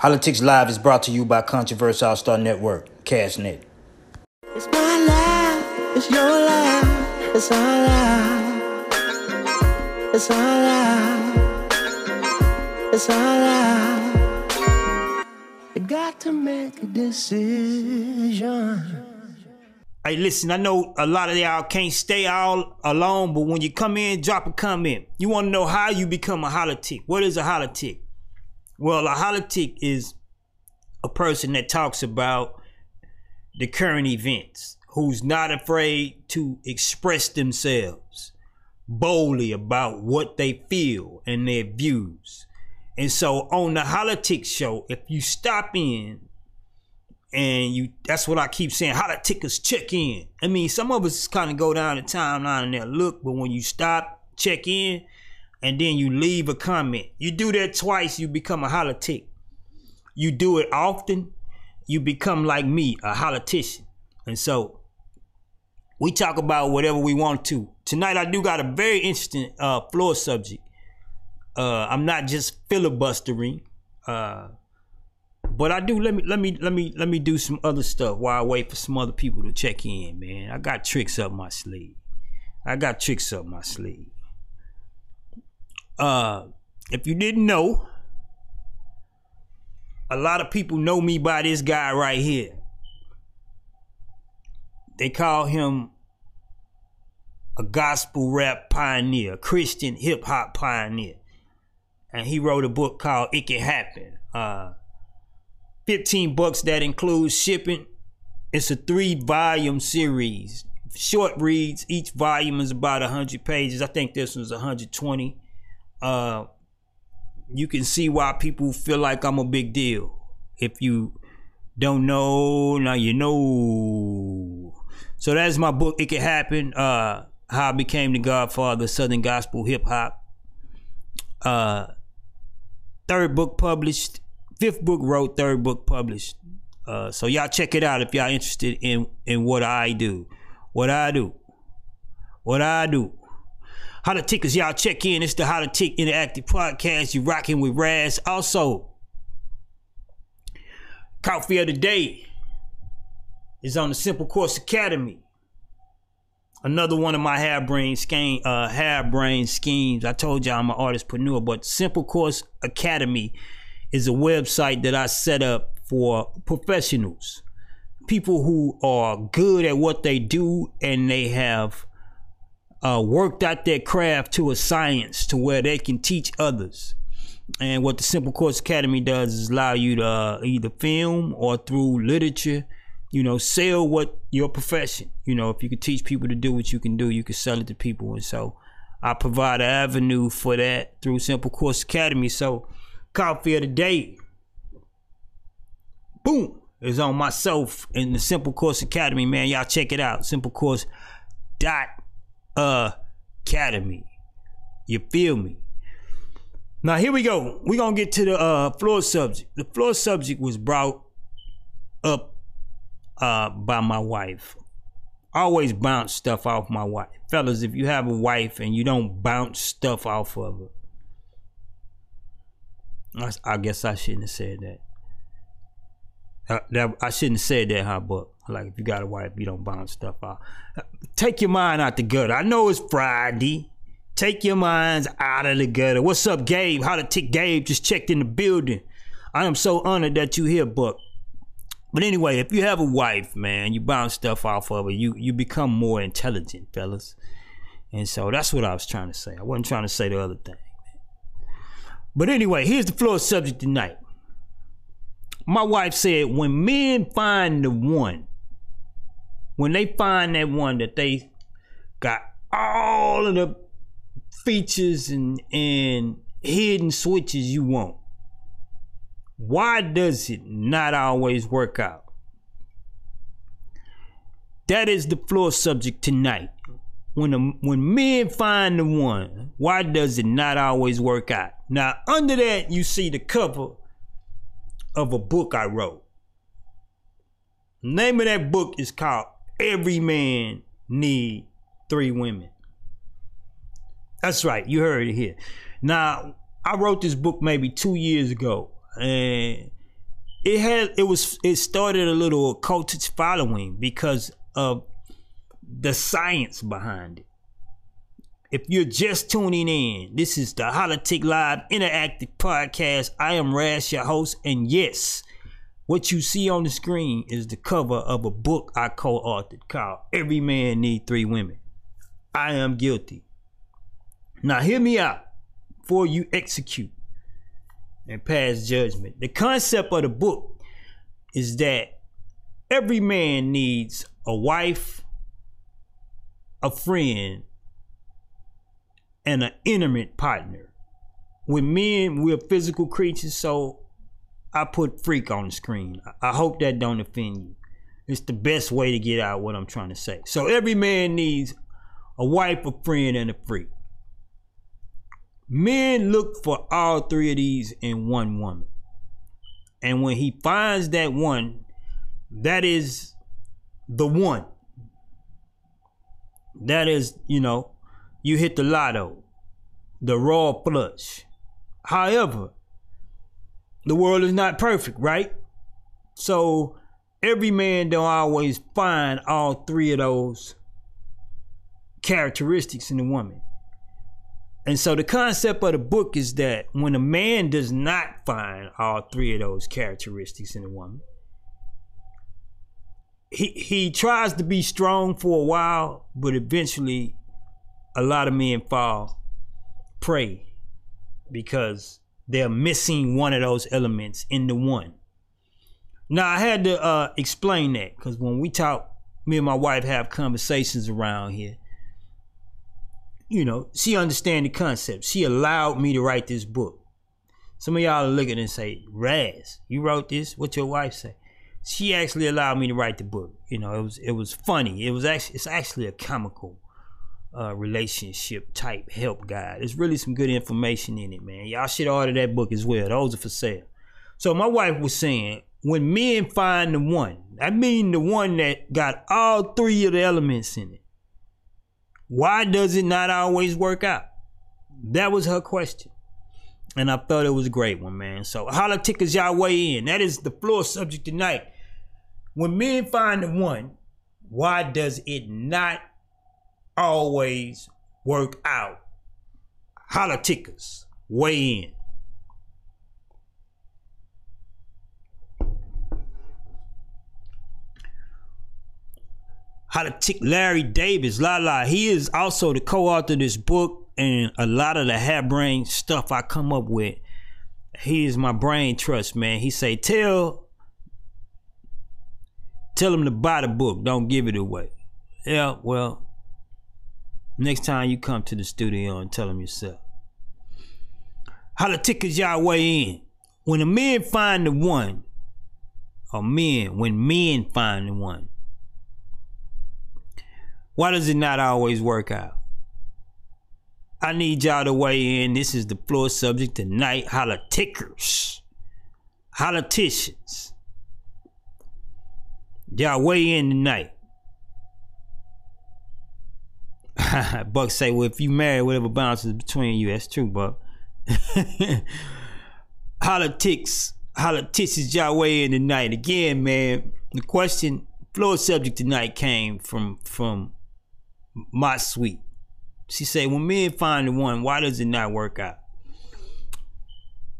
Politics Live is brought to you by Controversial All Star Network, Cashnet. It's my life, it's your life, it's our life. It's our life, it's our life. You got to make a decision. Hey, listen, I know a lot of y'all can't stay all alone, but when you come in, drop a comment. You want to know how you become a holitic. What is a holitic? Well, a holitic is a person that talks about the current events, who's not afraid to express themselves boldly about what they feel and their views. And so on the Politic show, if you stop in and you that's what I keep saying, Holiticers check in. I mean, some of us kind of go down the timeline and they look, but when you stop, check in, and then you leave a comment. You do that twice, you become a holitic. You do it often, you become like me, a politician. And so we talk about whatever we want to. Tonight I do got a very interesting uh, floor subject. Uh, I'm not just filibustering, uh, but I do let me let me let me let me do some other stuff while I wait for some other people to check in, man. I got tricks up my sleeve. I got tricks up my sleeve. Uh, if you didn't know, a lot of people know me by this guy right here. They call him a gospel rap pioneer, Christian hip hop pioneer. And he wrote a book called It Can Happen. Uh, 15 bucks that includes shipping. It's a three volume series. Short reads. Each volume is about 100 pages. I think this one's 120 uh, you can see why people feel like I'm a big deal. If you don't know, now you know. So that's my book. It can happen. Uh, how I became the Godfather of Southern Gospel Hip Hop. Uh, third book published. Fifth book wrote. Third book published. Uh, so y'all check it out if y'all interested in in what I do. What I do. What I do. How the tickers, y'all check in. It's the How to Tick Interactive Podcast. You rocking with Raz. Also, coffee of the day is on the Simple Course Academy. Another one of my harebrained scheme, uh, harebrained schemes. I told y'all I'm an artistpreneur, but Simple Course Academy is a website that I set up for professionals, people who are good at what they do and they have uh, worked out their craft to a science to where they can teach others. And what the Simple Course Academy does is allow you to uh, either film or through literature, you know, sell what your profession. You know, if you can teach people to do what you can do, you can sell it to people. And so I provide an avenue for that through Simple Course Academy. So coffee of the day, boom, is on myself in the Simple Course Academy, man. Y'all check it out. Simple Course dot Academy. You feel me? Now here we go. We're gonna get to the uh, floor subject. The floor subject was brought up uh, by my wife. I always bounce stuff off my wife. Fellas, if you have a wife and you don't bounce stuff off of her, I, I guess I shouldn't have said that. Uh, that I shouldn't say that, huh? But like, if you got a wife, you don't bounce stuff out. Take your mind out the gutter. I know it's Friday. Take your minds out of the gutter. What's up, Gabe? How to tick Gabe just checked in the building. I am so honored that you here, Buck. But anyway, if you have a wife, man, you bounce stuff off of her, you you become more intelligent, fellas. And so that's what I was trying to say. I wasn't trying to say the other thing. But anyway, here's the floor subject tonight. My wife said when men find the one, when they find that one that they got all of the features and and hidden switches you want, why does it not always work out? That is the floor subject tonight. When a, when men find the one, why does it not always work out? Now under that you see the cover of a book I wrote. Name of that book is called Every Man Need Three Women. That's right, you heard it here. Now, I wrote this book maybe two years ago, and it had it was it started a little cultish following because of the science behind it. If you're just tuning in, this is the Politic Live Interactive Podcast. I am Raz, your host, and yes, what you see on the screen is the cover of a book I co-authored called Every Man Need Three Women. I am guilty. Now hear me out before you execute and pass judgment. The concept of the book is that every man needs a wife, a friend, and an intimate partner. With men, we're physical creatures, so I put freak on the screen. I hope that don't offend you. It's the best way to get out what I'm trying to say. So every man needs a wife, a friend, and a freak. Men look for all three of these in one woman. And when he finds that one, that is the one. That is, you know, you hit the lotto, the royal flush. However, the world is not perfect, right? So every man don't always find all three of those characteristics in a woman. And so the concept of the book is that when a man does not find all three of those characteristics in a woman, he he tries to be strong for a while, but eventually a lot of men fall prey because they're missing one of those elements in the one. Now I had to uh, explain that because when we talk, me and my wife have conversations around here. You know, she understand the concept. She allowed me to write this book. Some of y'all are looking and say, "Raz, you wrote this? What your wife say?" She actually allowed me to write the book. You know, it was it was funny. It was actually it's actually a comical uh, relationship type help guide. There's really some good information in it, man. Y'all should order that book as well. Those are for sale. So my wife was saying, when men find the one, I mean the one that got all three of the elements in it. Why does it not always work out? That was her question. And I thought it was a great one, man. So politics y'all weigh in. That is the floor subject tonight. When men find the one, why does it not always work out. Politickers, weigh in. Politic Larry Davis, La La, he is also the co-author of this book and a lot of the hair brain stuff I come up with. He is my brain trust, man. He say, tell tell him to buy the book, don't give it away. Yeah, well, Next time you come to the studio and tell them yourself. How the tickers y'all weigh in. When a man find the one, or men, when men find the one, why does it not always work out? I need y'all to weigh in. This is the floor subject tonight. Politickers. Politicians. Y'all weigh in tonight. Buck say, well, if you marry, whatever bounces between you, that's true, Buck. politics, politics y'all weigh in tonight. Again, man, the question, floor subject tonight came from from my sweet. She said, when men find the one, why does it not work out?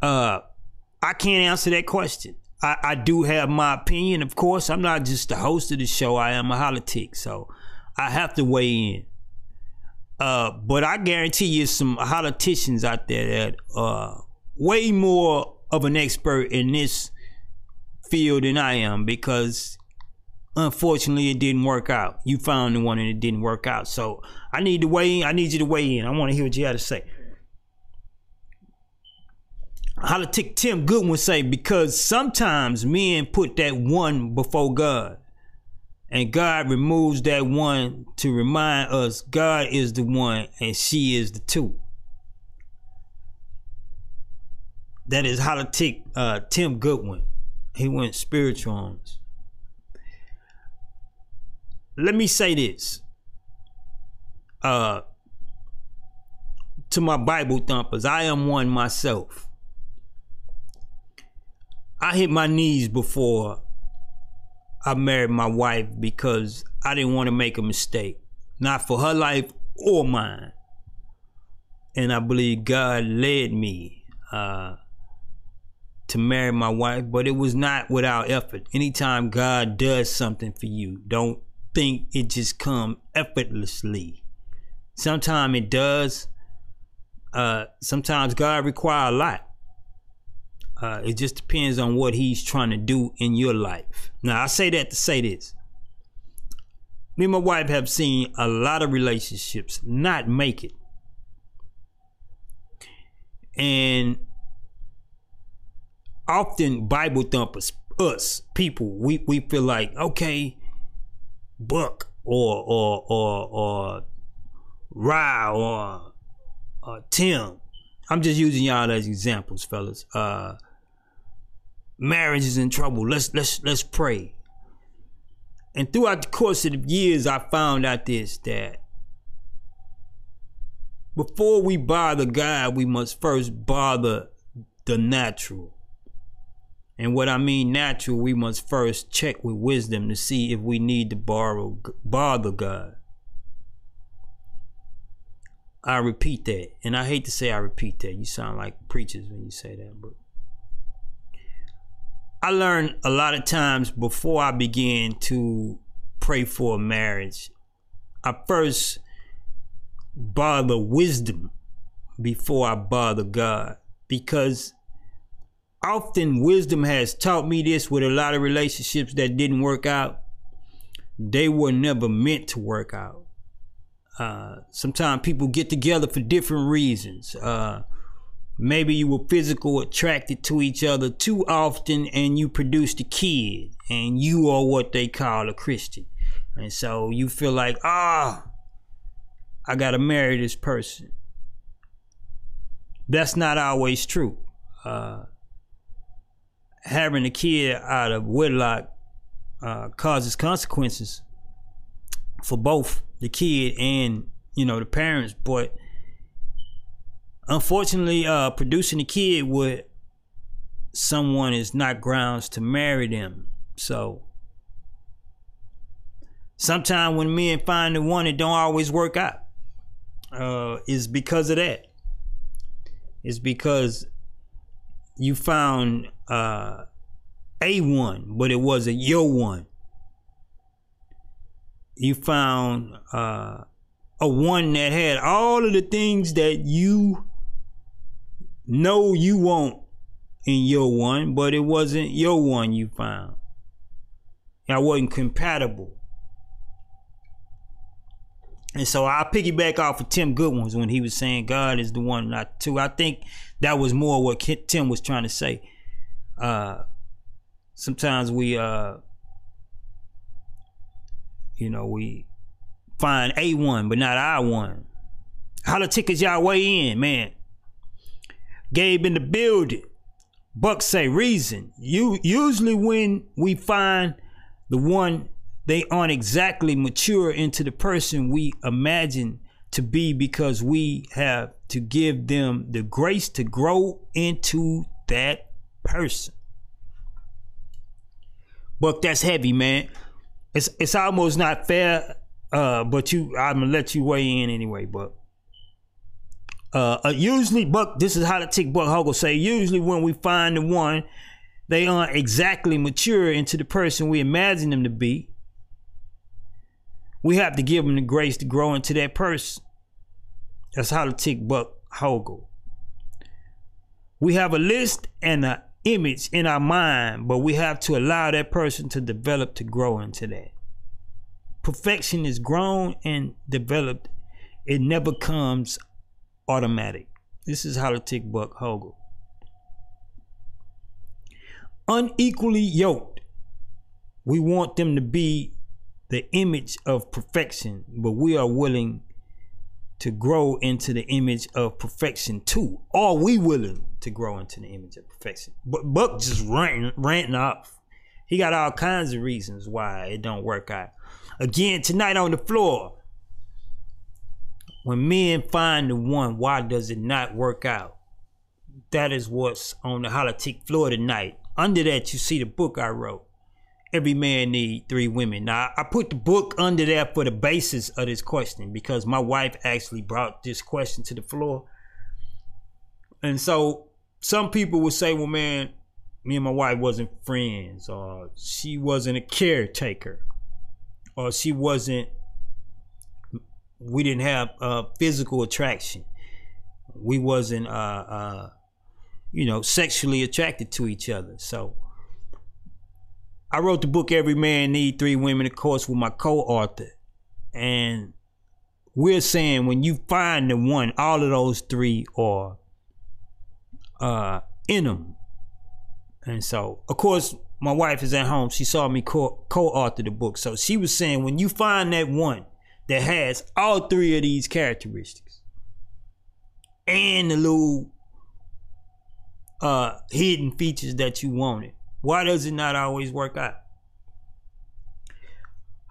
Uh, I can't answer that question. I, I do have my opinion, of course. I'm not just the host of the show. I am a politic, so I have to weigh in. Uh, but I guarantee you some politicians out there that are way more of an expert in this field than I am because unfortunately it didn't work out. You found the one and it didn't work out. So I need to weigh in. I need you to weigh in. I want to hear what you have to say. Politic Tim Goodwin say because sometimes men put that one before God and God removes that one to remind us God is the one and she is the two. That is how to take uh, Tim Goodwin. He went spiritual on us. Let me say this. Uh, to my Bible thumpers, I am one myself. I hit my knees before I married my wife because I didn't want to make a mistake, not for her life or mine. And I believe God led me uh, to marry my wife, but it was not without effort. Anytime God does something for you, don't think it just come effortlessly. Sometimes it does. Uh, sometimes God require a lot. Uh, it just depends on what He's trying to do in your life. Now, I say that to say this. Me and my wife have seen a lot of relationships not make it. And often Bible thumpers, us people, we, we feel like, okay, Buck or or or or Rye or, or Tim. I'm just using y'all as examples, fellas. Uh marriage is in trouble. Let's let's let's pray. And throughout the course of the years, I found out this that before we bother God, we must first bother the natural. And what I mean natural, we must first check with wisdom to see if we need to borrow bother God. I repeat that. And I hate to say I repeat that. You sound like preachers when you say that, but I learned a lot of times before I began to pray for a marriage, I first bother wisdom before I bother God. Because often wisdom has taught me this with a lot of relationships that didn't work out. They were never meant to work out. Uh, sometimes people get together for different reasons. Uh, maybe you were physical attracted to each other too often and you produced a kid and you are what they call a christian. And so you feel like ah i gotta marry this person. That's not always true. Uh, having a kid out of wedlock uh, causes consequences for both the kid and you know the parents but unfortunately, uh, producing a kid with someone is not grounds to marry them. So sometimes when men find the one, it don't always work out. Uh, is because of that. It's because you found uh, a one, but it wasn't your one. You found uh, a one that had all of the things that you know you won't in your one, but it wasn't your one you found. I wasn't compatible. And so I piggyback off of Tim Goodwins when he was saying God is the one, not two. I think that was more what Tim was trying to say. Uh, sometimes we, uh, you know, we find a one, but not I one. How the tickets y'all weigh in, man? Gabe in the building. Buck say reason. You usually when we find the one they aren't exactly mature into the person we imagine to be because we have to give them the grace to grow into that person. Buck, that's heavy, man. It's it's almost not fair, uh, but you I'm gonna let you weigh in anyway, Buck. Uh, uh, usually, Buck, this is how to take Buck Hoggle say. Usually, when we find the one, they aren't exactly mature into the person we imagine them to be. We have to give them the grace to grow into that person. That's how to take Buck Hoggle. We have a list and an image in our mind, but we have to allow that person to develop to grow into that. Perfection is grown and developed. It never comes automatic. This is how to tick Buck Hoggle. Unequally yoked. We want them to be the image of perfection, but we are willing to grow into the image of perfection too. Are we willing to grow into the image of perfection? But Buck just ranting, ranting off. He got all kinds of reasons why it don't work out. Again, tonight on the floor, when men find the one, why does it not work out? That is what's on the Politic floor tonight. under that you see the book I wrote. Every man need three women. Now I put the book under there for the basis of this question because my wife actually brought this question to the floor. And so some people would say, well, man, me and my wife wasn't friends, or she wasn't a caretaker, or she wasn't, we didn't have uh, physical attraction. We wasn't, uh, uh, you know, sexually attracted to each other. So I wrote the book Every Man Need Three Women, of course, with my co-author. And we're saying when you find the one, all of those three are uh, in them. And so, of course, my wife is at home. She saw me co- co-author the book. So she was saying when you find that one that has all three of these characteristics and the little uh, hidden features that you wanted, why does it not always work out?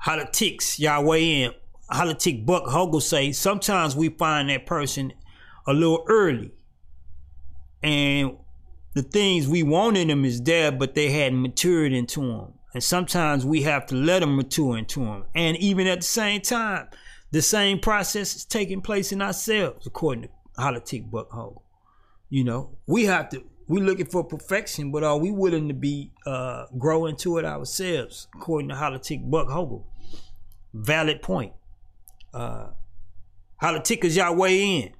Politics, y'all weigh in. Politic Buck Hogel say sometimes we find that person a little early. And the things we want in them is there, but they hadn't matured into them. And sometimes we have to let them mature into them. And even at the same time, the same process is taking place in ourselves, according to Politic Buck Hogel. You know, we have to we're looking for perfection, but are we willing to be uh, grow into it ourselves? According to Politic Buck Hogel, valid point. Uh, Politicers, y'all weigh in.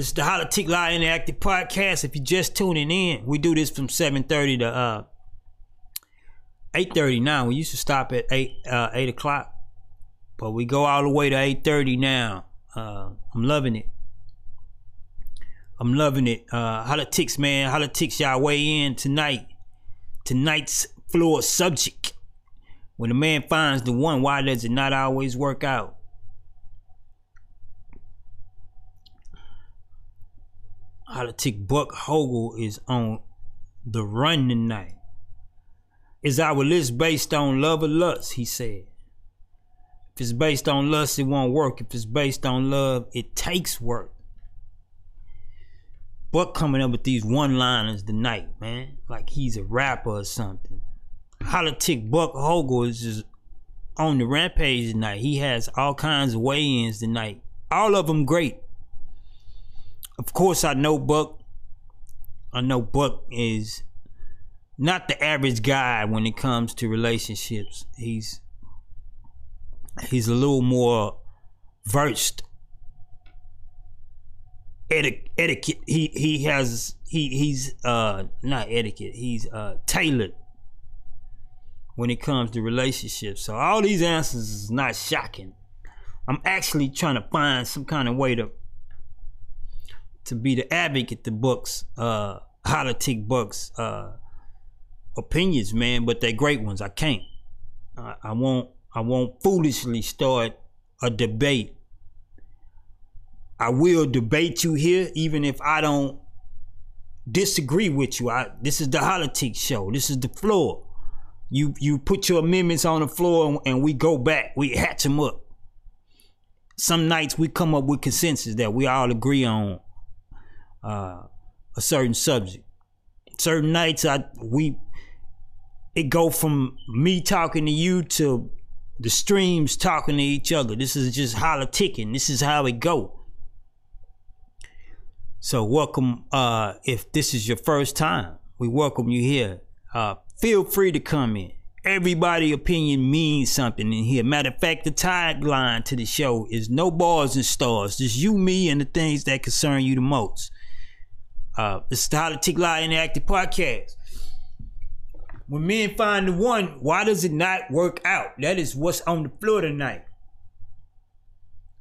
This is the Politic Law Interactive Podcast. If you're just tuning in, we do this from 7:30 to uh 8:30 now. We used to stop at 8 uh 8 o'clock, but we go all the way to 8:30 now. Uh, I'm loving it. I'm loving it. Uh, man. Politics, y'all weigh in tonight. Tonight's floor subject. When a man finds the one, why does it not always work out? Politic Buck Hogel is on the run tonight. Is our list based on love or lust? He said. If it's based on lust, it won't work. If it's based on love, it takes work. Buck coming up with these one liners tonight, man. Like he's a rapper or something. Politic Buck Hogel is just on the rampage tonight. He has all kinds of weigh ins tonight. All of them great. Of course, I know Buck. Buck is not the average guy when it comes to relationships. He's he's a little more versed etiquette. He he has he he's uh not etiquette. He's uh tailored when it comes to relationships. So all these answers is not shocking. I'm actually trying to find some kind of way to to be the advocate the books, uh politic books, uh opinions, man, but they're great ones. I can't. I, I won't I won't foolishly start a debate I will debate you here, even if I don't disagree with you. I this is the politics show. This is the floor. You you put your amendments on the floor and, and we go back. We hatch them up. Some nights we come up with consensus that we all agree on uh, a certain subject. Certain nights I we it go from me talking to you to the streams talking to each other. This is just politicking. This is how it go. So welcome. Uh, if this is your first time, we welcome you here. Uh, feel free to come in. Everybody opinion means something in here. Matter of fact, the tagline to the show is no bars and stars. Just you, me, and the things that concern you the most. Uh, this is the Politic Law Interactive Podcast. When men find the one, why does it not work out? That is what's on the floor tonight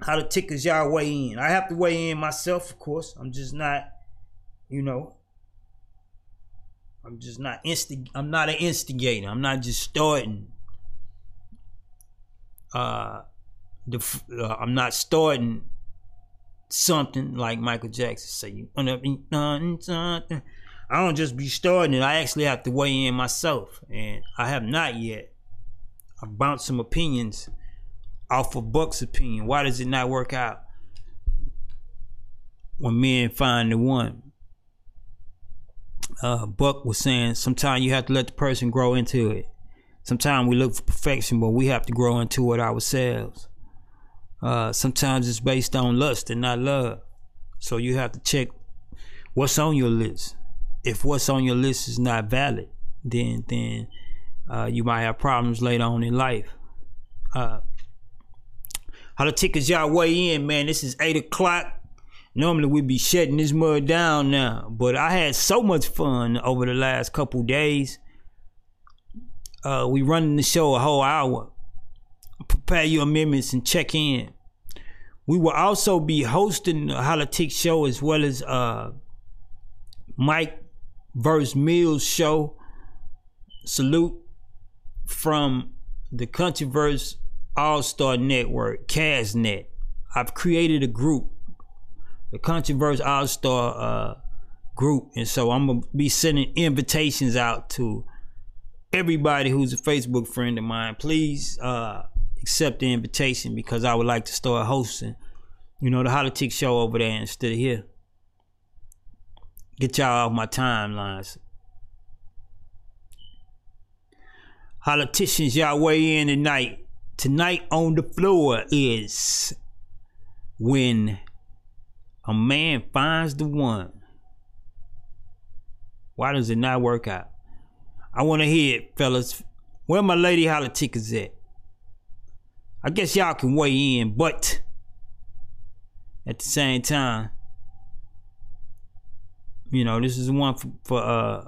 how the tickers y'all weigh in. I have to weigh in myself, of course. I'm just not, you know, I'm just not instig. I'm not an instigator. I'm not just starting. Uh, the uh, I'm not starting something like Michael Jackson say. I don't just be starting it. I actually have to weigh in myself, and I have not yet. I bounced some opinions off of Buck's opinion, why does it not work out when men find the one? uh, Buck was saying sometimes you have to let the person grow into it. Sometimes we look for perfection, but we have to grow into it ourselves. Uh, sometimes it's based on lust and not love. So you have to check what's on your list. If what's on your list is not valid, then then uh, you might have problems later on in life. Uh, how the tickets y'all weigh in, man? This is eight o'clock. Normally we'd be shutting this mud down now, but I had so much fun over the last couple days. Uh, we running the show a whole hour. Prepare your amendments and check in. We will also be hosting the Politic show as well as uh, Mike versus Mills show. Salute from the Countryverse All Star Network, CASNet. I've created a group, the Countryverse All Star uh, group, and so I'm gonna be sending invitations out to everybody who's a Facebook friend of mine. Please uh, accept the invitation because I would like to start hosting, you know, the Politic show over there instead of here. Get y'all off my timelines. Politicians, y'all weigh in tonight. Tonight on the floor is when a man finds the one. Why does it not work out? I want to hear it, fellas. Where my lady politicians at? I guess y'all can weigh in, but at the same time, you know, this is one for, for uh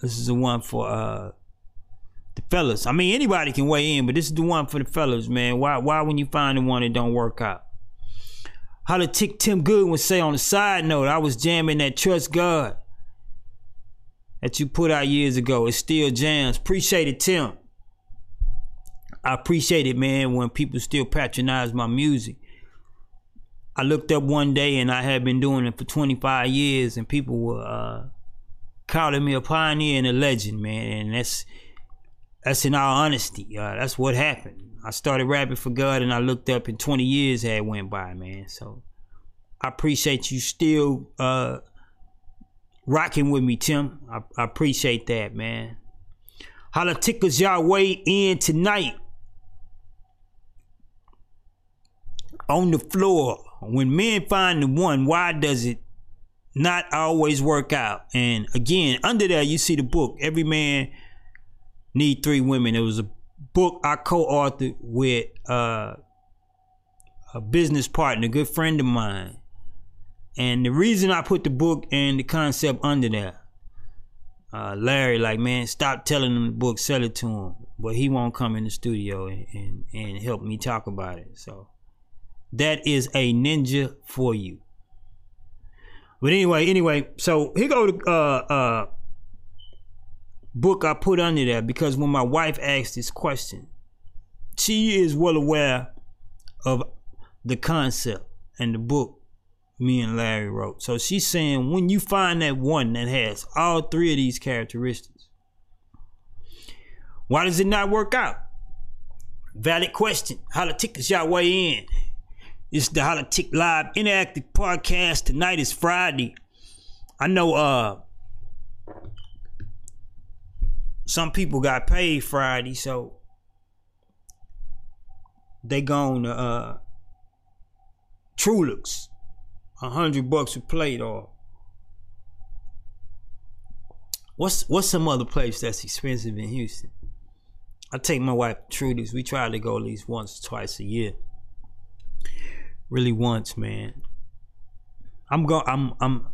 this is the one for uh the fellas. I mean anybody can weigh in, but this is the one for the fellas, man. Why why when you find the one it don't work out? How the tick Tim Goodwin say on the side note, I was jamming that Trust God that you put out years ago. It still jams. Appreciate it, Tim. I appreciate it, man, when people still patronize my music. I looked up one day and I had been doing it for 25 years, and people were uh, calling me a pioneer and a legend, man. And that's that's in all honesty. Uh, that's what happened. I started rapping for God, and I looked up, and 20 years had went by, man. So I appreciate you still uh, rocking with me, Tim. I, I appreciate that, man. Holla tickers y'all weigh in tonight on the floor. When men find the one, why does it not always work out? And again, under there you see the book. Every man need three women. It was a book I co-authored with uh, a business partner, a good friend of mine. And the reason I put the book and the concept under there, uh, Larry, like, man, stop telling him the book, sell it to him. But he won't come in the studio and, and, and help me talk about it. So that is a ninja for you. But anyway, anyway, so here go the uh, uh, book I put under there because when my wife asked this question, she is well aware of the concept and the book me and Larry wrote. So she's saying when you find that one that has all three of these characteristics, why does it not work out? Valid question. How the tickets y'all weigh in? It's the Politic Live Interactive Podcast. Tonight is Friday. I know uh some people got paid Friday, so they gone to uh Truluck's. A hundred bucks a plate or what's what's some other place that's expensive in Houston? I take my wife Trudy's. We try to go at least once, or twice a year. Really once, man. I'm going. I'm. I'm.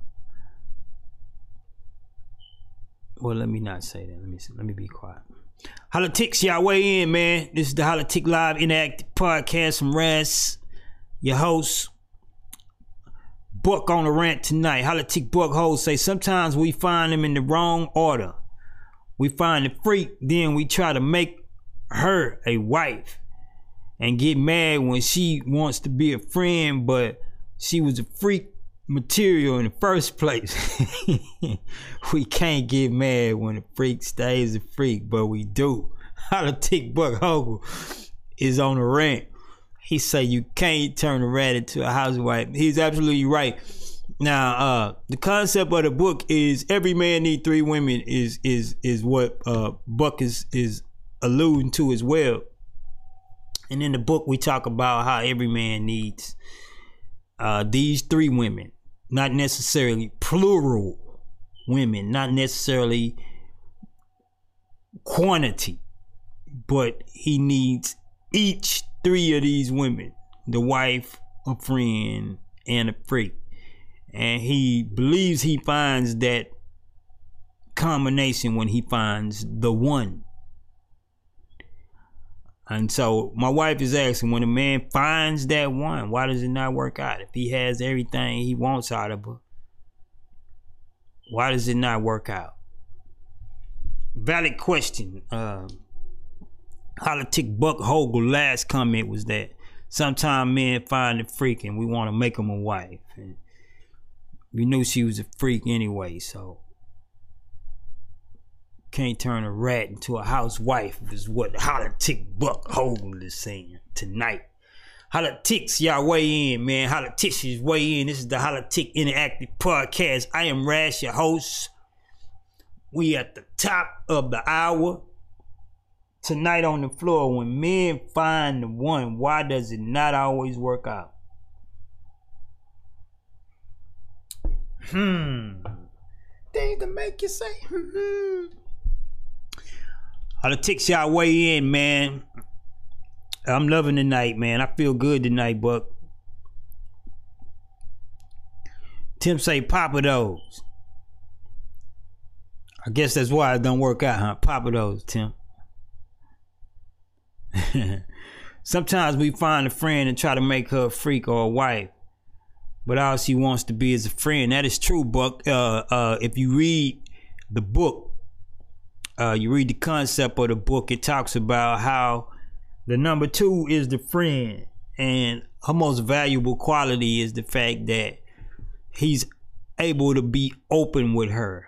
Well, let me not say that. Let me. Let me be quiet. Politics, y'all weigh in, man. This is the Politic Live Interactive Podcast from Raz, your host. Buck on the rant tonight. Politic Buck host say sometimes we find them in the wrong order. We find the freak, then we try to make her a wife and get mad when she wants to be a friend, but she was a freak material in the first place. we can't get mad when a freak stays a freak, but we do. Politic Buck Hogle is on a rant. He say you can't turn a rat into a housewife. He's absolutely right. Now, uh, the concept of the book is every man need three women is is is what uh, Buck is is alluding to as well. And in the book, we talk about how every man needs uh, these three women, not necessarily plural women, not necessarily quantity, but he needs each three of these women the wife, a friend, and a freak. And he believes he finds that combination when he finds the one. And so my wife is asking when a man finds that one, why does it not work out? If he has everything he wants out of her, why does it not work out? Valid question. Uh, Politic Buck Hogle last comment was that sometimes men find a freak and we want to make them a wife. And we knew she was a freak anyway, so can't turn a rat into a housewife is what Politic Buck Hogle is saying tonight. Politics, y'all weigh in, man. Politicians weigh in. This is the Politic Interactive Podcast. I am Raz, your host. We at the top of the hour. Tonight on the floor, when men find the one, why does it not always work out? Hmm. Things to make you say, hmm. Politics, y'all weigh in, man. I'm loving the night, man. I feel good tonight, Buck. Tim say Papa those. I guess that's why it don't work out, huh? Papa those, Tim. Sometimes we find a friend and try to make her a freak or a wife, but all she wants to be is a friend. That is true, Buck. Uh, uh, if you read the book, uh, you read the concept of the book, it talks about how the number two is the friend, and her most valuable quality is the fact that he's able to be open with her.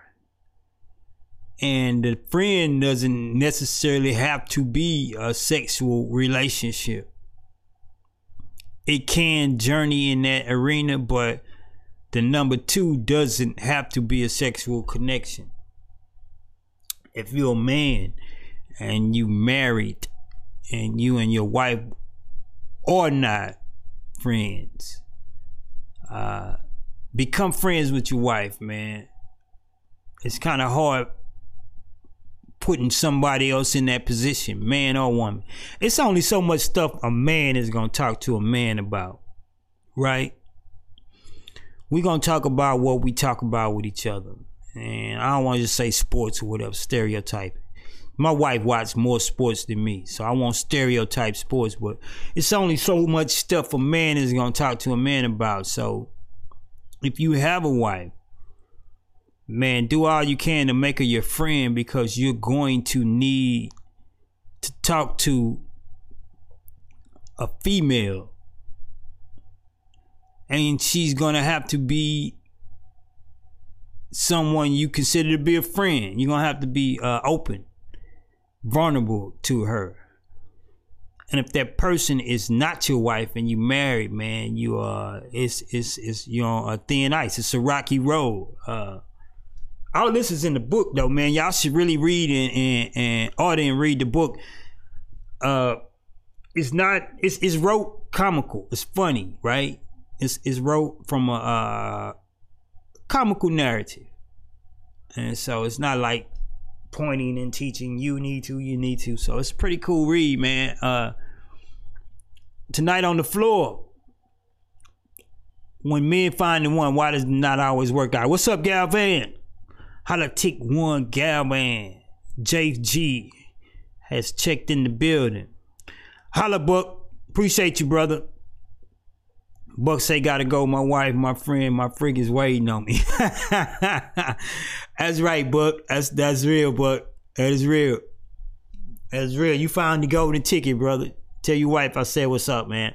And the friend doesn't necessarily have to be a sexual relationship. It can journey in that arena, but the number two doesn't have to be a sexual connection. If you're a man and you married and you and your wife are not friends. Uh, become friends with your wife, man. It's kind of hard putting somebody else in that position, man or woman. It's only so much stuff a man is going to talk to a man about, right? We're going to talk about what we talk about with each other. And I don't want to just say sports or whatever, stereotype my wife watches more sports than me, so I won't stereotype sports, but it's only so much stuff a man is gonna talk to a man about. So if you have a wife, man, do all you can to make her your friend because you're going to need to talk to a female. And she's gonna have to be someone you consider to be a friend. You're gonna have to be uh, open vulnerable to her. And if that person is not your wife and you married, man, you are it's it's it's you know a thin ice. It's a rocky road. Uh, all this is in the book though, man. Y'all should really read and and, and order and read the book. Uh, it's not it's it's wrote comical. It's funny, right? It's it's wrote from a uh, comical narrative, and so it's not like pointing and teaching you need to you need to. So it's a pretty cool read man. Uh tonight on the floor when men find the one why does not always work out? What's up galvan? How to tick one galvan? Jg has checked in the building. Holla buck. Appreciate you brother Buck say gotta go. My wife, my friend, my freak is waiting on me. that's right, Buck. That's that's real, Buck. That is real. That's real. You found the golden ticket, brother. Tell your wife I said what's up, man.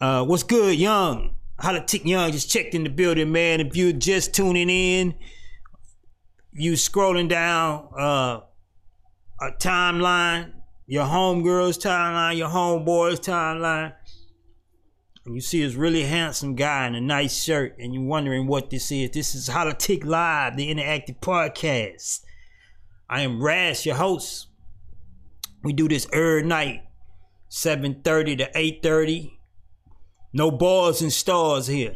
Uh, what's good, Young? How to tick Young just checked in the building, man. If you're just tuning in, you scrolling down uh, a timeline, your homegirl's timeline, your homeboy's timeline and you see this really handsome guy in a nice shirt, and you're wondering what this is. This is Politic Live, the interactive podcast. I am Raz, your host. We do this every night, 7.30 to 8.30. No bars and stars here.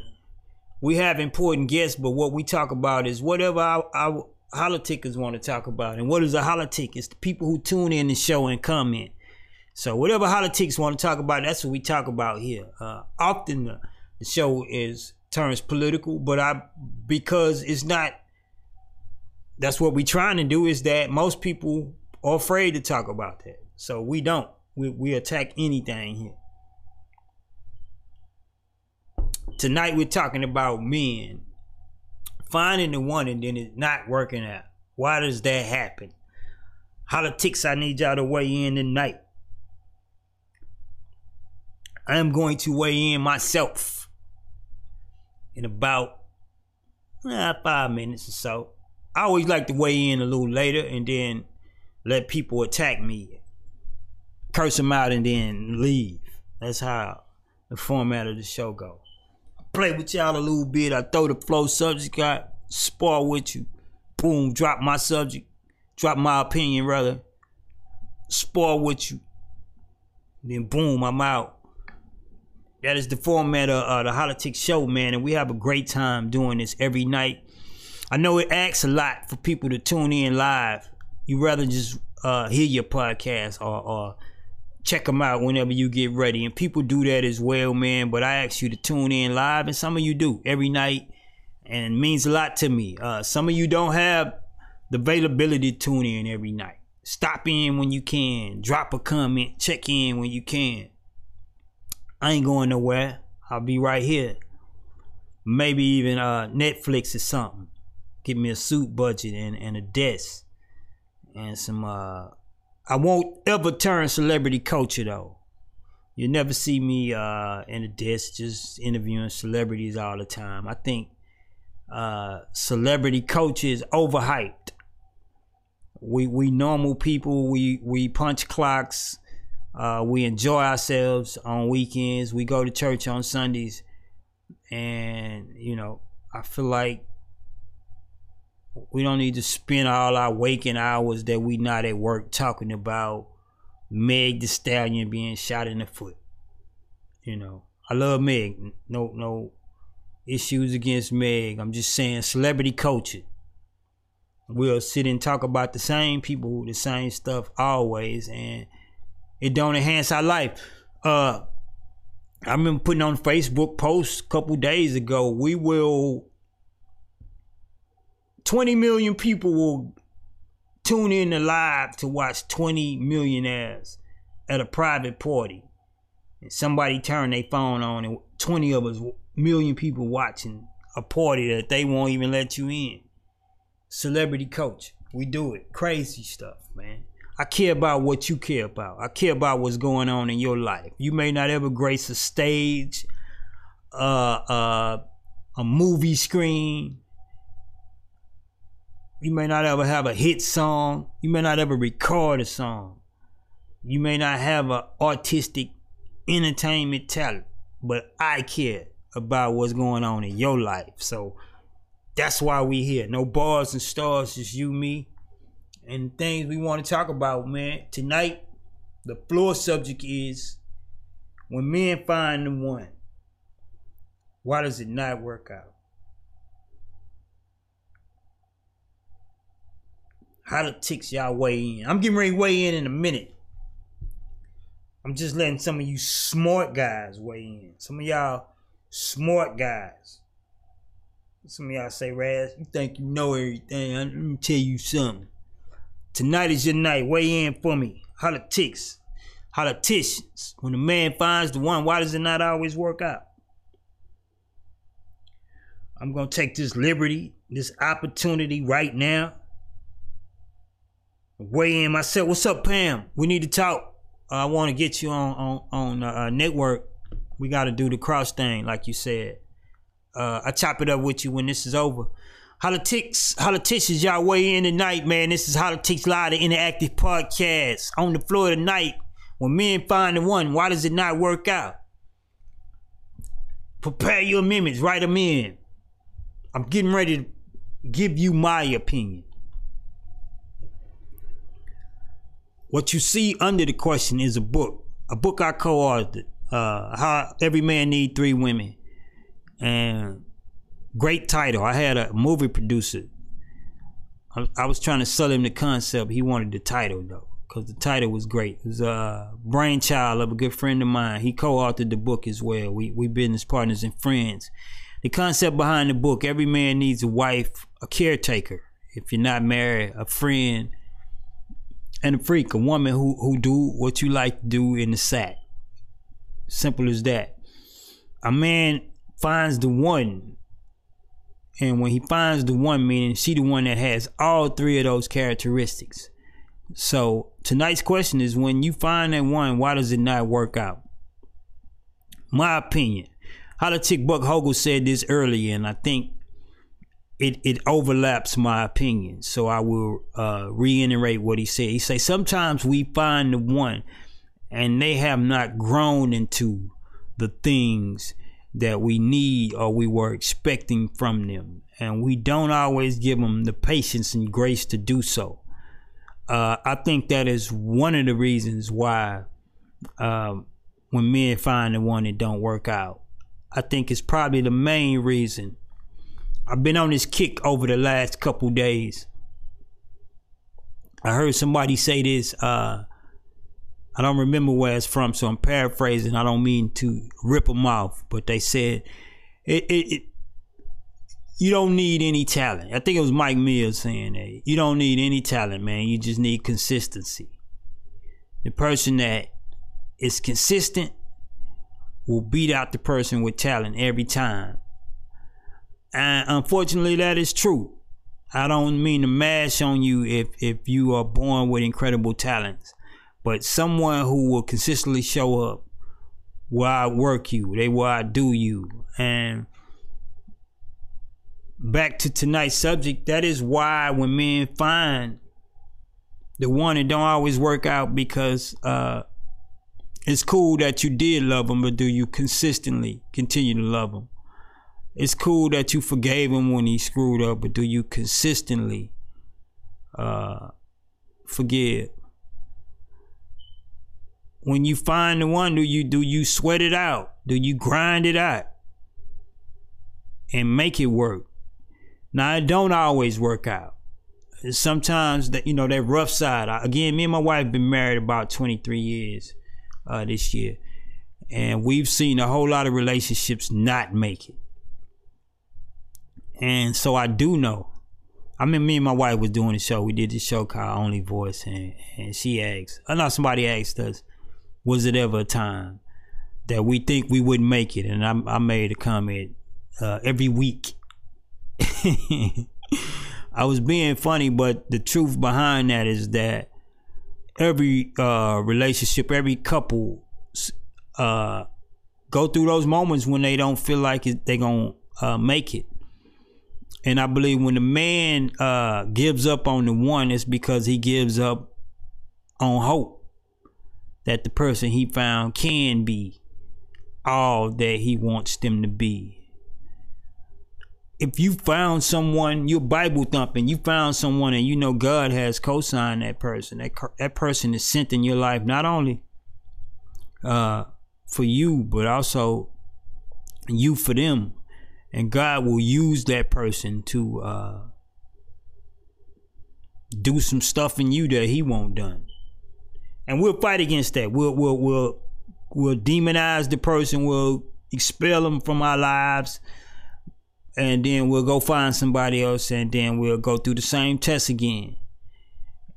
We have important guests, but what we talk about is whatever our, our holotickers want to talk about. And what is a holotick? It's the people who tune in the show and comment. So whatever politics want to talk about, that's what we talk about here. Uh, often the, the show is turns political, but I because it's not. That's what we're trying to do. Is that most people are afraid to talk about that, so we don't. We we attack anything here. Tonight we're talking about men finding the one and then it's not working out. Why does that happen? Politics, I need y'all to weigh in tonight. I am going to weigh in myself in about uh, five minutes or so. I always like to weigh in a little later and then let people attack me, curse them out, and then leave. That's how the format of the show go. I play with y'all a little bit. I throw the flow subject out, spar with you. Boom, drop my subject, drop my opinion rather. Spar with you. Then boom, I'm out. That is the format of uh, the Politics Show, man, and we have a great time doing this every night. I know it asks a lot for people to tune in live. You rather just uh, hear your podcast or, or check them out whenever you get ready, and people do that as well, man. But I ask you to tune in live, and some of you do every night, and it means a lot to me. Uh, some of you don't have the availability to tune in every night. Stop in when you can. Drop a comment. Check in when you can. I ain't going nowhere. I'll be right here. Maybe even uh, Netflix or something. Give me a suit budget and, and a desk. And some uh I won't ever turn celebrity culture though. You'll never see me uh in a desk just interviewing celebrities all the time. I think uh celebrity culture is overhyped. We we normal people, we we punch clocks, uh, we enjoy ourselves on weekends. We go to church on Sundays, and you know, I feel like we don't need to spend all our waking hours that we not at work talking about Meg Thee Stallion being shot in the foot. You know, I love Meg. No, no issues against Meg. I'm just saying, celebrity culture. We'll sit and talk about the same people, the same stuff always, and it don't enhance our life. Uh, I remember putting on Facebook posts a couple days ago. We will. 20 million people will tune in to live to watch 20 millionaires at a private party. And somebody turn their phone on and 20 of us, million people watching a party that they won't even let you in. Celebrity coach. We do it. Crazy stuff, man. I care about what you care about. I care about what's going on in your life. You may not ever grace a stage, uh, uh, a movie screen. You may not ever have a hit song. You may not ever record a song. You may not have an artistic entertainment talent, but I care about what's going on in your life. So that's why we here. No bars and stars, just you, me, and things we want to talk about, man. Tonight, the floor subject is when men find the one, why does it not work out? How the ticks y'all weigh in? I'm getting ready to weigh in in a minute. I'm just letting some of you smart guys weigh in. Some of y'all smart guys. Some of y'all say, Raz, you think you know everything. Let me tell you something. Tonight is your night. Weigh in for me. Politics. Politicians. When a man finds the one, why does it not always work out? I'm going to take this liberty, this opportunity right now. Weigh in myself. What's up, Pam? We need to talk. Uh, I want to get you on on on uh, network. We got to do the cross thing, like you said. Uh, I chop it up with you when this is over. Politics, politicians, y'all weigh in tonight, man. This is Politics Live, the interactive podcast. On the floor tonight, when men find the one, why does it not work out? Prepare your amendments, write them in. I'm getting ready to give you my opinion. What you see under the question is a book, a book I co-authored, uh, "How Every Man Need Three Women," and great title. I had a movie producer. I, I was trying to sell him the concept. He wanted the title though, because the title was great. It was a brainchild of a good friend of mine. He co-authored the book as well. We we business partners and friends. The concept behind the book: every man needs a wife, a caretaker. If you're not married, a friend and a freak, a woman who who do what you like to do in the sack. Simple as that. A man finds the one, and when he finds the one, meaning she the one that has all three of those characteristics. So tonight's question is: When you find that one, why does it not work out? My opinion. How the chick Buck Hogle said this earlier, and I think it it overlaps my opinion. So I will uh, reiterate what he said. He say sometimes we find the one, and they have not grown into the things that we need or we were expecting from them, and we don't always give them the patience and grace to do so. Uh, I think that is one of the reasons why uh, when men find the one that don't work out. I think it's probably the main reason I've been on this kick over the last couple days. I heard somebody say this. Uh, I don't remember where it's from, so I'm paraphrasing. I don't mean to rip them off, but they said it, it, it you don't need any talent. I think it was Mike Mills saying that. You don't need any talent, man. You just need consistency. The person that is consistent will beat out the person with talent every time. And unfortunately, that is true. I don't mean to mash on you if if you are born with incredible talents, but someone who will consistently show up will work you. They will do you. And back to tonight's subject, that is why when men find the one that don't always work out because uh, it's cool that you did love them, but do you consistently continue to love them? it's cool that you forgave him when he screwed up, but do you consistently uh, forgive? When you find the one, do you do you sweat it out? Do you grind it out and make it work? Now it don't always work out. Sometimes that you know that rough side. Again, me and my wife been married about 23 years uh, this year, and we've seen a whole lot of relationships not make it and so I do know. I mean, me and my wife was doing a show. We did this show called Only Voice, and, and she asked, I know somebody asked us, was it ever a time that we think we wouldn't make it? And I, I made a comment uh, every week. I was being funny, but the truth behind that is that every uh, relationship, every couple uh, go through those moments when they don't feel like they're to uh, make it. And I believe when the man uh, gives up on the one, it's because he gives up on hope that the person he found can be all that he wants them to be. If you found someone, you're Bible thumping, you found someone and you know God has co-signed that person. That, that person is sent in your life not only uh, for you, but also you for them and God will use that person to uh, do some stuff in you that He won't done, and we'll fight against that. We'll we'll we'll we'll demonize the person. We'll expel them from our lives, and then we'll go find somebody else, and then we'll go through the same test again.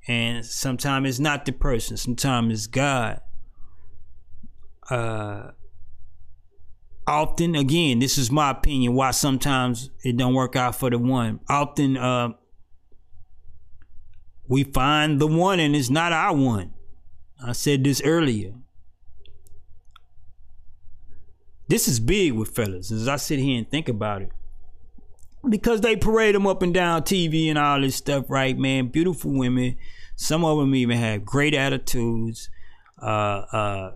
And sometimes it's not the person. Sometimes it's God. Uh, often again this is my opinion why sometimes it don't work out for the one often uh, we find the one and it's not our one i said this earlier. This is big with fellas as i sit here and think about it. Because they parade them up and down tv and all this stuff right man? Beautiful women. Some of them even have great attitudes. Uh, uh,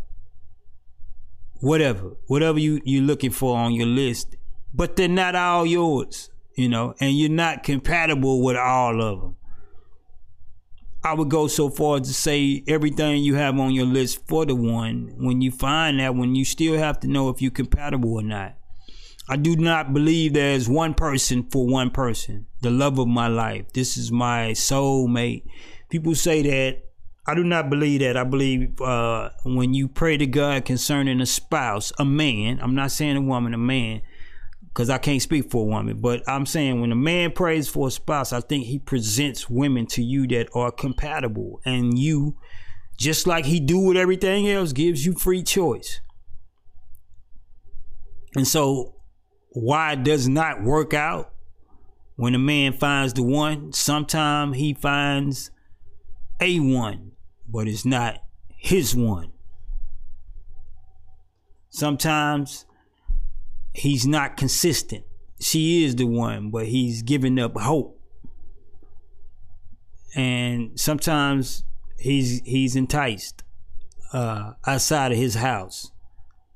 whatever, whatever you you're looking for on your list, but they're not all yours, you know, and you're not compatible with all of them. I would go so far as to say everything you have on your list for the one. When you find that one, you still have to know if you're compatible or not. I do not believe there's one person for one person. The love of my life. This is my soulmate. People say that. I do not believe that. I believe uh, when you pray to God concerning a spouse, a man, I'm not saying a woman, a man, because I can't speak for a woman, but I'm saying when a man prays for a spouse, I think he presents women to you that are compatible, and you, just like he do with everything else, gives you free choice. And so, why does not work out when a man finds the one? Sometimes he finds a one, but it's not his one. Sometimes he's not consistent. She is the one, but he's giving up hope. And sometimes he's he's enticed uh, outside of his house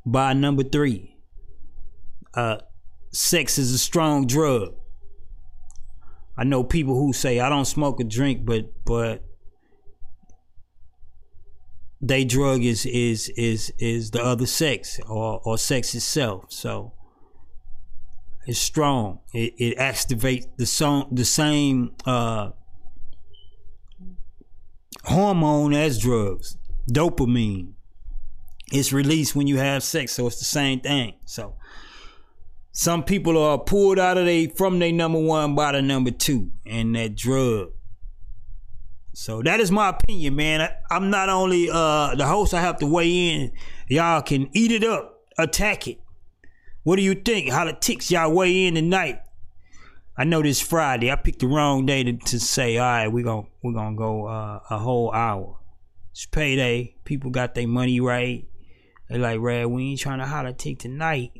by number three. Uh, sex is a strong drug. I know people who say I don't smoke or drink, but but they drug is is is is the other sex or or sex itself. So it's strong. It, it activates the song, the same uh, hormone as drugs, dopamine. It's released when you have sex, so it's the same thing. So some people are pulled out of they from their number one by the number two and that drug. So that is my opinion, man. I, I'm not only uh, the host. I have to weigh in. Y'all can eat it up, attack it. What do you think? How the ticks y'all weigh in tonight? I know this Friday. I picked the wrong day to, to say, all right, we're gonna we're gonna go uh, a whole hour. It's payday. People got their money right. They like, Raz, we ain't trying to holler tick tonight.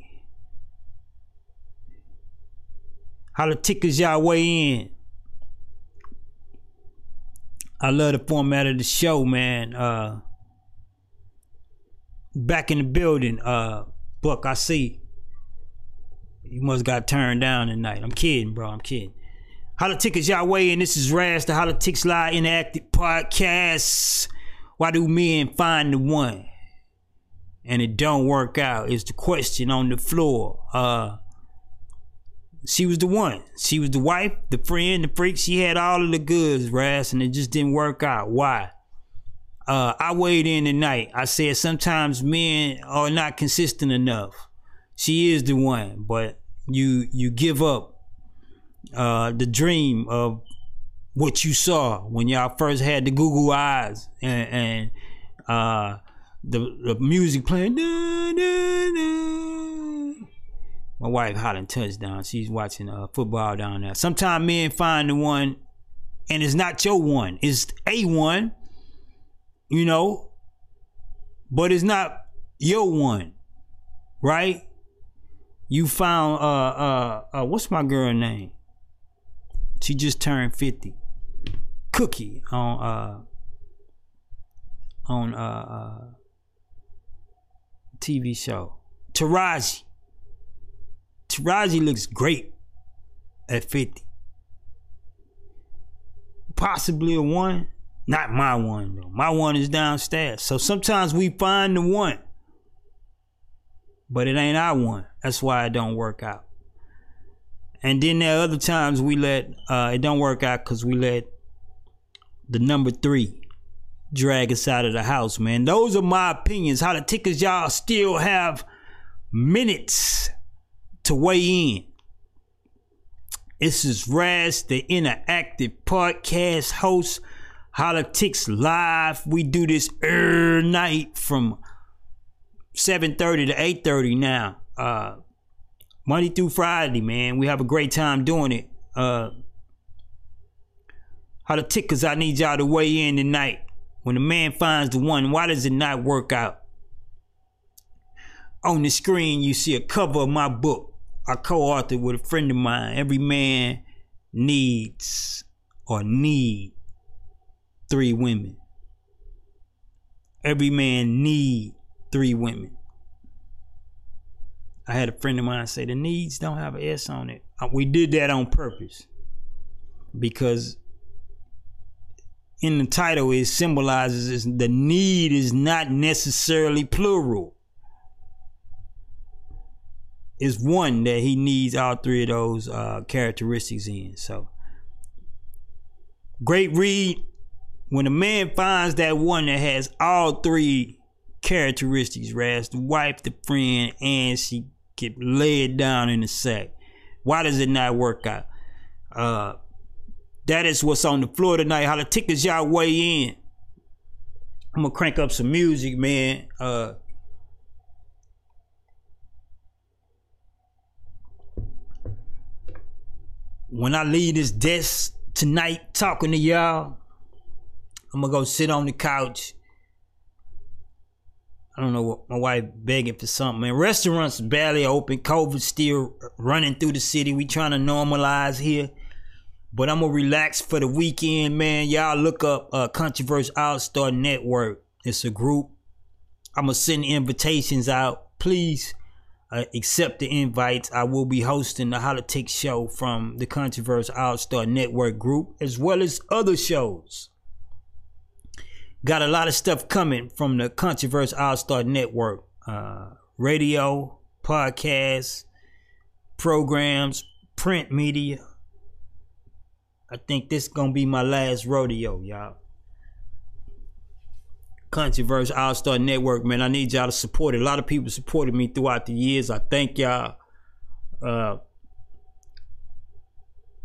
How the tickers y'all weigh in? I love the format of the show, man. Uh back in the building, uh Buck, I see. You must got turned down tonight. I'm kidding, bro. I'm kidding. Politics y'all way and this is Raz, the Politics Live Interactive Podcast. Why do men find the one? And it don't work out is the question on the floor. Uh she was the one. She was the wife, the friend, the freak. She had all of the goods, Raz, and it just didn't work out. Why? Uh, I weighed in tonight. I said sometimes men are not consistent enough she is the one, but you you give up uh, the dream of what you saw when y'all first had the Google eyes and, and uh, the, the music playing. My wife hollering touchdown. She's watching uh, football down there. Sometimes men find the one, and it's not your one. It's a one, you know, but it's not your one, right? You found uh uh uh what's my girl name? She just turned 50. Cookie on uh on uh, uh TV show. Taraji. Taraji looks great at 50. Possibly a one. Not my one though. My one is downstairs. So sometimes we find the one but it ain't our one. That's why it don't work out. And then there are other times we let uh, it don't work out because we let the number three drag us out of the house, man. Those are my opinions. How the tickers y'all still have minutes to weigh in. This is Raz, the interactive podcast host, Politics Live. We do this every night from 7.30 to 8.30 now. Uh, Monday through Friday, man. We have a great time doing it. Uh, how the tickers I need y'all to weigh in tonight. When a man finds the one, why does it not work out? On the screen, you see a cover of my book. I co-authored with a friend of mine. Every man needs or need three women. Every man need three women. I had a friend of mine say the needs don't have an S on it. Uh, We did that on purpose because in the title it symbolizes the need is not necessarily plural. It's one that he needs all three of those uh, characteristics in. So great read when a man finds that one that has all three characteristics, Raz, the wife, the friend, and she get laid down in the sack. Why does it not work out? Uh, that is what's on the floor tonight. How the tickets y'all weigh in. I'm gonna crank up some music, man. Uh, when I leave this desk tonight talking to y'all, I'm gonna go sit on the couch. I don't know what my wife begging for something. Man, restaurants barely open. COVID still running through the city. We trying to normalize here. But I'm gonna relax for the weekend, man. Y'all look up uh Controversial All Star Network. It's a group. I'm gonna send invitations out. Please uh, accept the invites. I will be hosting the Politics show from the Controversial All Star Network group, as well as other shows. Got a lot of stuff coming from the Controversial All Star Network. Uh, radio, podcasts, programs, print media. I think this gonna be my last rodeo, y'all. Controversial All Star Network, man. I need y'all to support it. A lot of people supported me throughout the years. I thank y'all. Uh,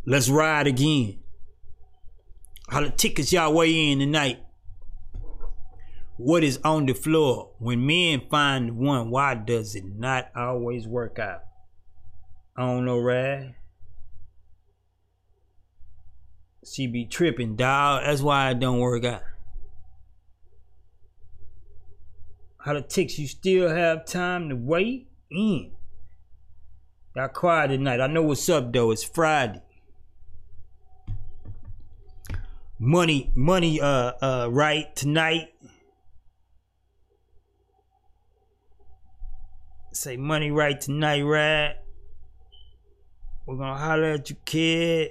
let's ride again. How the tickets y'all weigh in tonight? What is on the floor? When men find one, why does it not always work out? I don't know, Raz. She be tripping, dog. That's why it don't work out. How the ticks, you still have time to wait in. Y'all quiet tonight. I know what's up though. It's Friday. Money, money, uh, uh, right tonight. Say money right tonight, right? We're gonna holler at you, kid.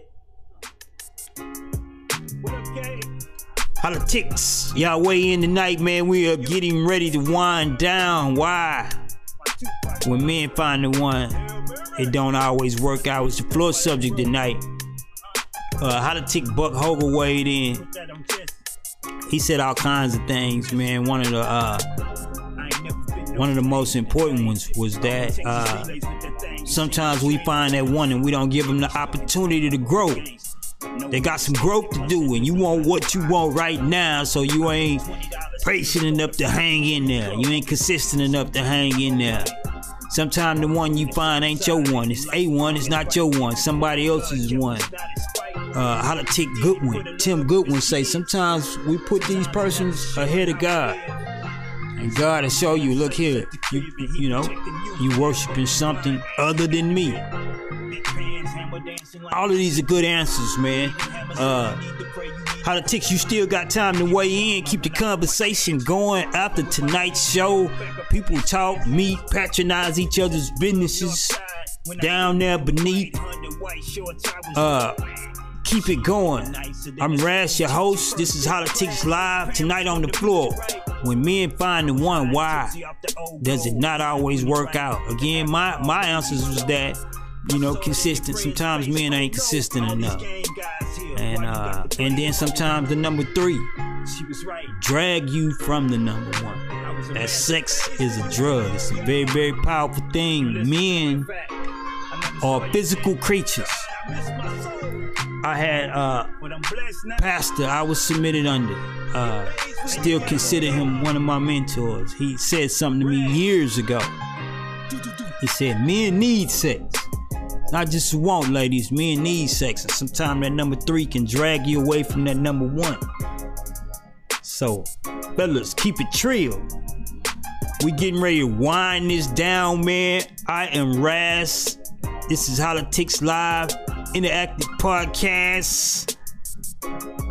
Politics. Y'all weigh in tonight, man. We are getting ready to wind down. Why? When men find the one, it don't always work out. It's the floor subject tonight. Uh, how to tick Buck Hogan weighed in. He said all kinds of things, man. One of the uh, one of the most important ones was that uh, sometimes we find that one and we don't give them the opportunity to grow. They got some growth to do, and you want what you want right now, so you ain't patient enough to hang in there. You ain't consistent enough to hang in there. Sometimes the one you find ain't your one. It's a one. It's not your one. Somebody else's one. Uh, how to tick Goodwin. Tim Goodwin say sometimes we put these persons ahead of God, and God will show you. Look here, you you know, you worshiping something other than me. All of these are good answers, man. Uh, ticks, you still got time to weigh in. Keep the conversation going after tonight's show. People talk, meet, patronize each other's businesses down there beneath. Uh, keep it going. I'm Raz, your host. This is Politics Live tonight on the floor. When men find the one, why does it not always work out? Again, my my answers was that you know consistent. Sometimes men ain't consistent enough, and uh, and then sometimes the number three drag you from the number one. That sex is a drug. It's a very very powerful thing. Men are physical creatures. I had uh pastor I was submitted under. Uh still consider him one of my mentors. He said something to me years ago. He said men need sex. Not just want ladies, men need sex. And sometimes that number three can drag you away from that number one. So, fellas, keep it trill. We getting ready to wind this down, man. I am Raz. This is Politics Live, interactive podcast.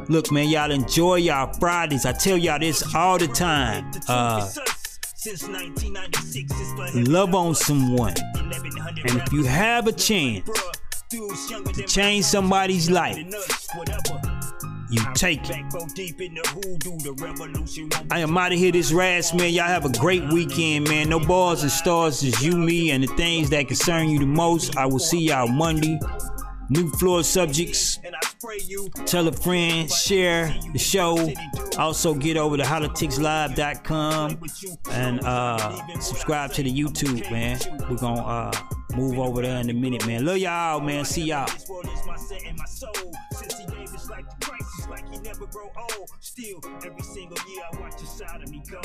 Look, man, y'all enjoy y'all Fridays. I tell y'all this all the time. Uh, love on someone. And if you have a chance to change somebody's life, you take it. I am out of here, this Raz, man. Y'all have a great weekend, man. No balls and stars, just you, me, and the things that concern you the most. I will see y'all Monday. New floor subjects. Tell a friend, share the show. Also, get over to politicslive.com and uh, subscribe to the YouTube, man. We're gonna uh, move over there in a minute, man. Love y'all, man. See y'all. Still, every single year I watch a side of me go.